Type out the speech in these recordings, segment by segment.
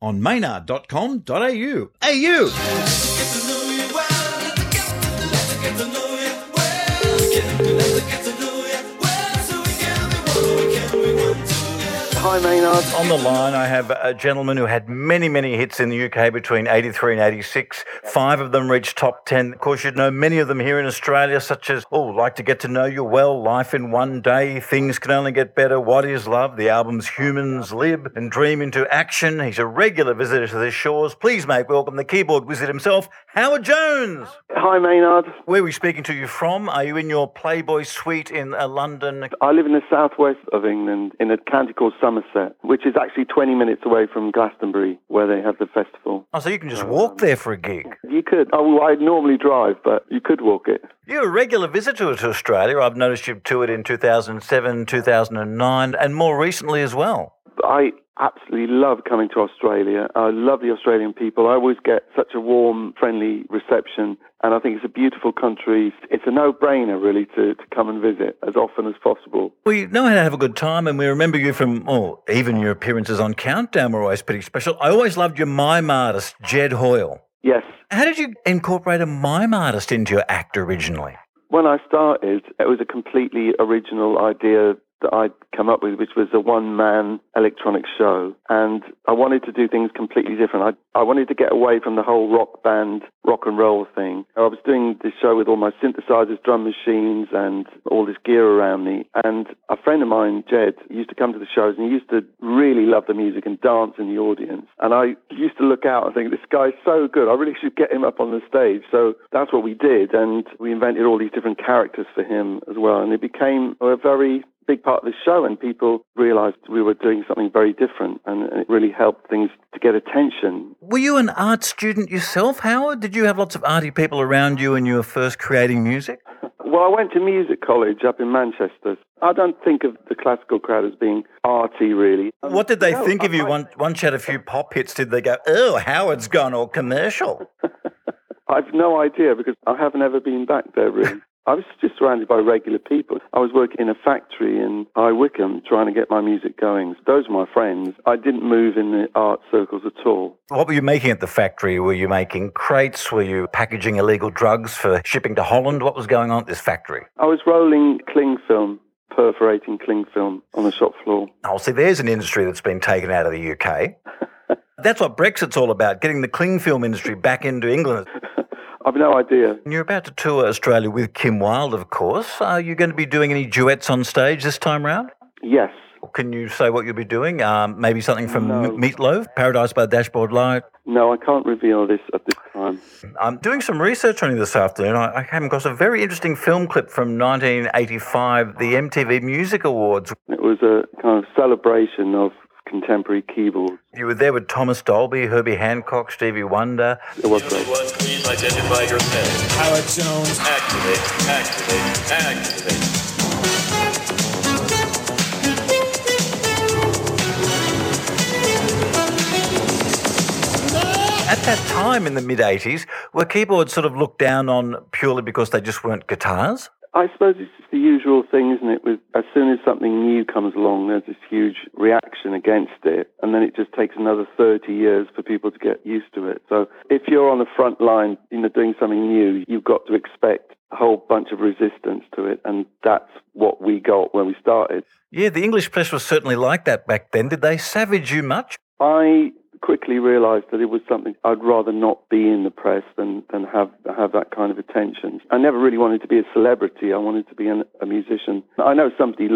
on maynard.com.au. AU! Hi, Maynard. On the line, I have a gentleman who had many, many hits in the UK between 83 and 86. Five of them reached top 10. Of course, you'd know many of them here in Australia, such as, oh, like to get to know you well, Life in One Day, Things Can Only Get Better, What Is Love, the albums Human's Lib and Dream into Action. He's a regular visitor to the shores. Please make welcome the keyboard wizard himself, Howard Jones. Hi, Maynard. Where are we speaking to you from? Are you in your Playboy suite in uh, London? I live in the southwest of England in a county called Somerset, which is actually 20 minutes away from Glastonbury, where they have the festival. Oh, so you can just um, walk there for a gig. You could. Oh, well, I normally drive, but you could walk it. You're a regular visitor to Australia. I've noticed you've toured in 2007, 2009, and more recently as well. I absolutely love coming to Australia. I love the Australian people. I always get such a warm, friendly reception, and I think it's a beautiful country. It's a no-brainer, really, to, to come and visit as often as possible. We know how to have a good time, and we remember you from, oh, even your appearances on Countdown were always pretty special. I always loved your mime artist, Jed Hoyle. Yes. How did you incorporate a mime artist into your act originally? When I started, it was a completely original idea that I'd come up with, which was a one man electronic show. And I wanted to do things completely different. I, I wanted to get away from the whole rock band, rock and roll thing. I was doing this show with all my synthesizers, drum machines, and all this gear around me. And a friend of mine, Jed, used to come to the shows and he used to really love the music and dance in the audience. And I used to look out and think, this guy's so good. I really should get him up on the stage. So that's what we did. And we invented all these different characters for him as well. And it became a very big part of the show and people realized we were doing something very different and it really helped things to get attention. Were you an art student yourself, Howard? Did you have lots of arty people around you when you were first creating music? Well, I went to music college up in Manchester. I don't think of the classical crowd as being arty, really. What did they No, think of you once, once you had a few pop hits? Did they go, oh, Howard's gone all commercial? I've no idea because I haven't ever been back there, really. I was just surrounded by regular people. I was working in a factory in High Wycombe trying to get my music going. Those were my friends. I didn't move in the art circles at all. What were you making at the factory? Were you making crates? Were you packaging illegal drugs for shipping to Holland? What was going on at this factory? I was rolling cling film, perforating cling film on the shop floor. Oh, see, there's an industry that's been taken out of the UK. That's what Brexit's all about, getting the cling film industry back into England. I've no idea. And You're about to tour Australia with Kim Wilde, of course. Are you going to be doing any duets on stage this time round? Yes. Can you say what you'll be doing? Um, maybe something from No. M- Meatloaf, Paradise by the Dashboard Light. No, I can't reveal this at this time. I'm doing some research on you this afternoon. I, I came across a very interesting film clip from 1985, the MTV Music Awards. It was a kind of celebration of contemporary keyboards. You were there with Thomas Dolby, Herbie Hancock, Stevie Wonder. It was great. One, please identify yourself. Howard Jones. Activate, activate, activate. At that time in the mid 80s, were keyboards sort of looked down on purely because they just weren't guitars? I suppose it's the usual thing, isn't it? With as soon as something new comes along, there's this huge reaction against it, and then it just takes another 30 years for people to get used to it. So if you're on the front line, you know, doing something new, you've got to expect a whole bunch of resistance to it, and that's what we got when we started. Yeah, the English press was certainly like that back then. Did they savage you much? I quickly realised that it was something I'd rather not be in the press than, than have have that kind of attention. I never really wanted to be a celebrity. I wanted to be an, a musician. I know somebody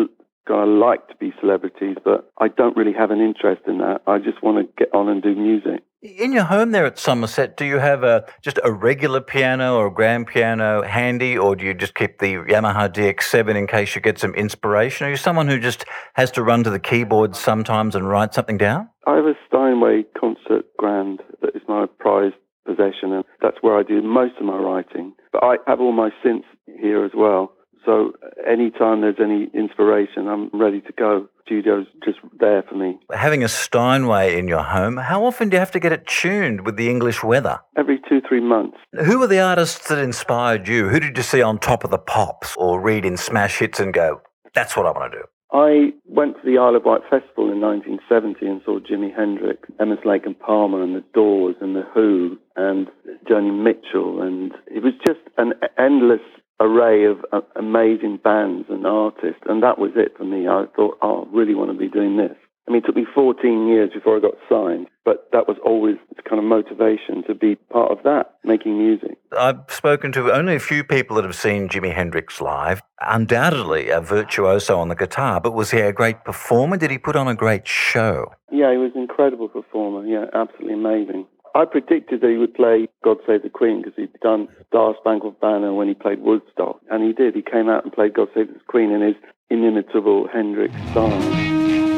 of like to be celebrities, but I don't really have an interest in that. I just want to get on and do music. In your home there at Somerset, do you have a just a regular piano or a grand piano handy, or do you just keep the Yamaha DX7 in case you get some inspiration? Are you someone who just has to run to the keyboard sometimes and write something down? I have a Steinway concert grand that is my prized possession, and that's where I do most of my writing. But I have all my synths here as well. So anytime there's any inspiration, I'm ready to go. Studio's just there for me. Having a Steinway in your home, how often do you have to get it tuned with the English weather? Every two, three months. Who were the artists that inspired you? Who did you see on top of the pops or read in smash hits and go, that's what I want to do? I went to the Isle of Wight Festival in 1970 and saw Jimi Hendrix, Emerson Lake and Palmer, and the Doors, and the Who, and Joni Mitchell, and it was just an endless array of uh, amazing bands and artists, and that was it for me. I thought, oh, I really want to be doing this. I mean, it took me 14 years before I got signed, but that was always kind of motivation to be part of that, making music. I've spoken to only a few people that have seen Jimi Hendrix live. Undoubtedly a virtuoso on the guitar, but was he a great performer? Did he put on a great show? Yeah, he was an incredible performer. Yeah, absolutely amazing. I predicted that he would play God Save the Queen because he'd done Star Spangled Banner when he played Woodstock. And he did. He came out and played God Save the Queen in his inimitable Hendrix style.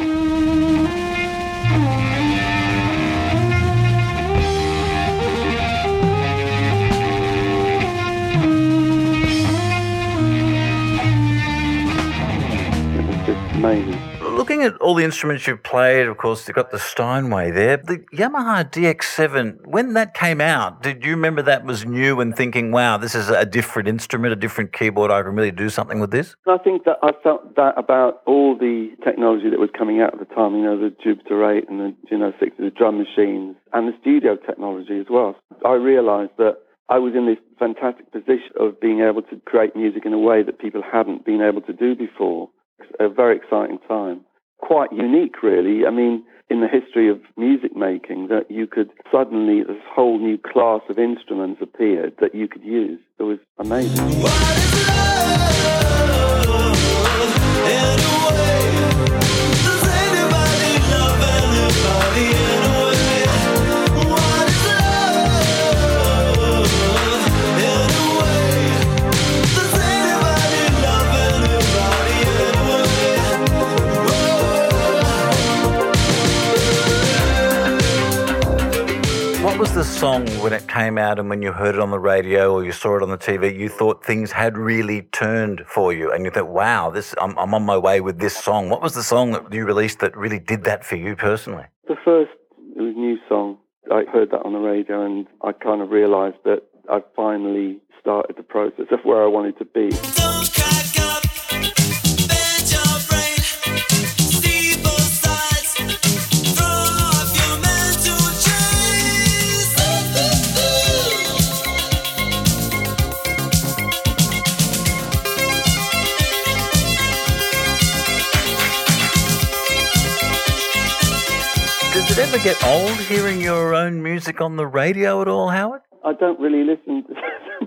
Looking at all the instruments you've played, of course, you've got the Steinway there. The Yamaha DX7, when that came out, did you remember that was new and thinking, wow, this is a different instrument, a different keyboard, I can really do something with this? I think that I felt that about all the technology that was coming out at the time, you know, the Jupiter 8 and the Juno 6, the drum machines, and the studio technology as well. I realized that I was in this fantastic position of being able to create music in a way that people hadn't been able to do before a very exciting time. Quite unique, really. I mean, in the history of music making, that you could suddenly, this whole new class of instruments appeared that you could use. It was amazing. Was the song when it came out and when you heard it on the radio or you saw it on the TV, you thought things had really turned for you and you thought, wow, this I'm, I'm on my way with this song. What was the song that you released that really did that for you personally? The first it was new song. I heard that on the radio and I kind of realized that I finally started the process of where I wanted to be. Ever get old hearing your own music on the radio at all, Howard? I don't really listen. To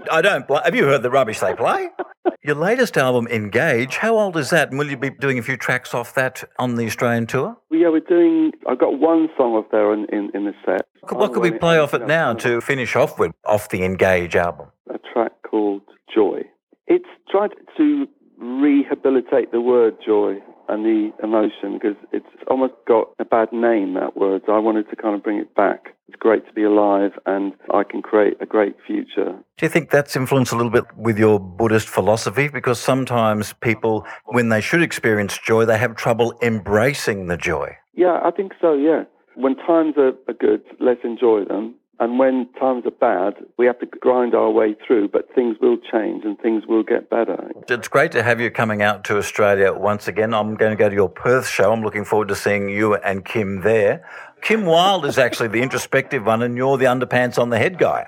I don't. Have you heard the rubbish they play? Your latest album, Engage, how old is that? And will you be doing a few tracks off that on the Australian tour? Well, yeah, we're doing. I've got one song off there in, in, in the set. What could we play off it now to finish off with, off the Engage album? A track called Joy. It's tried to rehabilitate the word joy and the emotion because it's almost got a bad name, that word. So I wanted to kind of bring it back. It's great to be alive and I can create a great future. Do you think that's influenced a little bit with your Buddhist philosophy? Because sometimes people, when they should experience joy, they have trouble embracing the joy. Yeah, I think so, yeah. When times are, are good, let's enjoy them. And when times are bad, we have to grind our way through, but things will change and things will get better. It's great to have you coming out to Australia once again. I'm going to go to your Perth show. I'm looking forward to seeing you and Kim there. Kim Wilde is actually the introspective one, and you're the underpants on the head guy.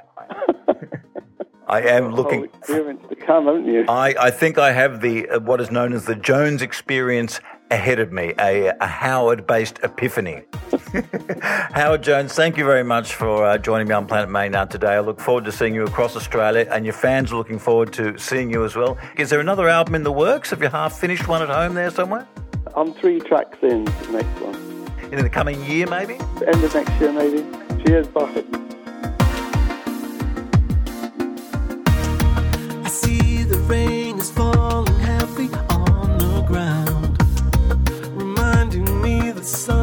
I am looking. experience to come, haven't you? I, I think I have the uh, what is known as the Jones experience ahead of me, a, a Howard-based epiphany. Howard Jones, thank you very much for uh, joining me on Planet Maynard today. I look forward to seeing you across Australia, and your fans are looking forward to seeing you as well. Is there another album in the works? Have you half finished one at home there somewhere? I'm three tracks in. The next one. In the coming year, maybe? End of next year, maybe. Cheers, bye. Reminding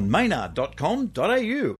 on maynard.com.au.